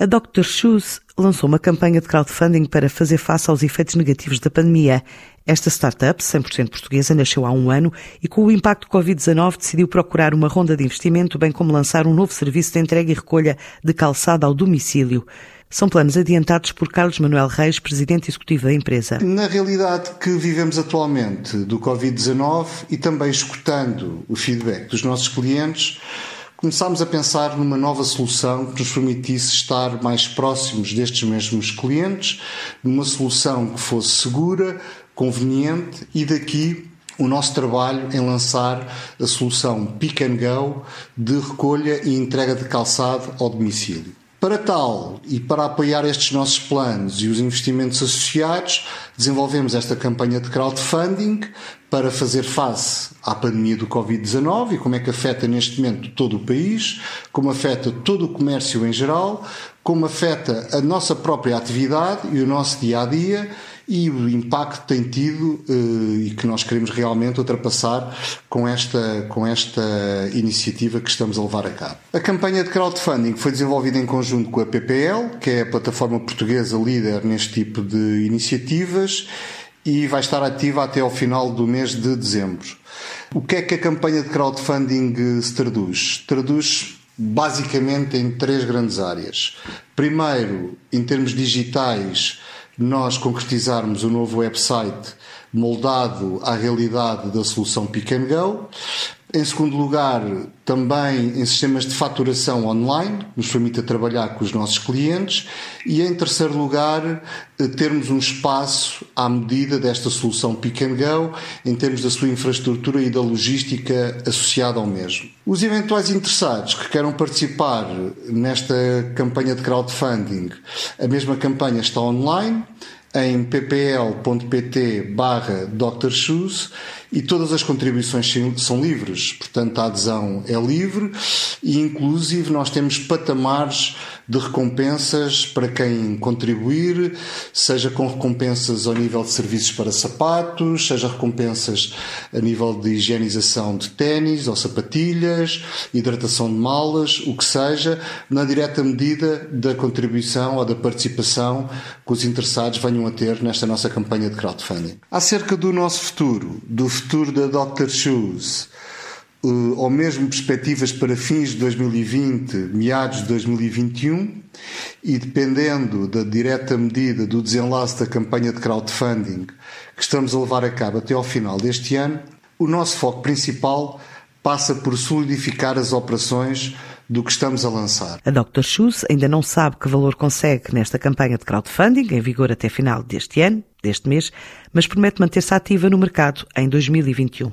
A Dr. Shoes lançou uma campanha de crowdfunding para fazer face aos efeitos negativos da pandemia. Esta startup, 100% portuguesa, nasceu há um ano e, com o impacto do Covid-19, decidiu procurar uma ronda de investimento, bem como lançar um novo serviço de entrega e recolha de calçada ao domicílio. São planos adiantados por Carlos Manuel Reis, presidente executivo da empresa. Na realidade que vivemos atualmente do Covid-19 e também escutando o feedback dos nossos clientes, começámos a pensar numa nova solução que nos permitisse estar mais próximos destes mesmos clientes, numa solução que fosse segura, conveniente e daqui o nosso trabalho em lançar a solução Pick and Go de recolha e entrega de calçado ao domicílio. Para tal e para apoiar estes nossos planos e os investimentos associados, desenvolvemos esta campanha de crowdfunding para fazer face à pandemia do Covid-19 e como é que afeta neste momento todo o país, como afeta todo o comércio em geral, como afeta a nossa própria atividade e o nosso dia a dia e o impacto que tem tido eh, e que nós queremos realmente ultrapassar com esta, com esta iniciativa que estamos a levar a cabo. A campanha de crowdfunding foi desenvolvida em conjunto com a PPL, que é a plataforma portuguesa líder neste tipo de iniciativas e vai estar ativa até ao final do mês de dezembro. O que é que a campanha de crowdfunding se traduz? Traduz basicamente em três grandes áreas. Primeiro, em termos digitais, nós concretizarmos o novo website moldado à realidade da solução Pick and Go. Em segundo lugar, também em sistemas de faturação online, nos permita trabalhar com os nossos clientes. E em terceiro lugar, eh, termos um espaço à medida desta solução Pick and Go, em termos da sua infraestrutura e da logística associada ao mesmo. Os eventuais interessados que queiram participar nesta campanha de crowdfunding, a mesma campanha está online em ppl.pt barra Dr. Shoes e todas as contribuições são livres, portanto a adesão é livre e inclusive nós temos patamares de recompensas para quem contribuir, seja com recompensas ao nível de serviços para sapatos, seja recompensas a nível de higienização de ténis ou sapatilhas, hidratação de malas, o que seja, na direta medida da contribuição ou da participação que os interessados venham a ter nesta nossa campanha de crowdfunding. Acerca do nosso futuro, do futuro da Dr. Shoes, uh, ou mesmo perspectivas para fins de 2020, meados de 2021, e dependendo da direta medida do desenlace da campanha de crowdfunding que estamos a levar a cabo até ao final deste ano, o nosso foco principal passa por solidificar as operações do que estamos a lançar. A Dr. Shoes ainda não sabe que valor consegue nesta campanha de crowdfunding, em vigor até final deste ano, deste mês, mas promete manter-se ativa no mercado em 2021.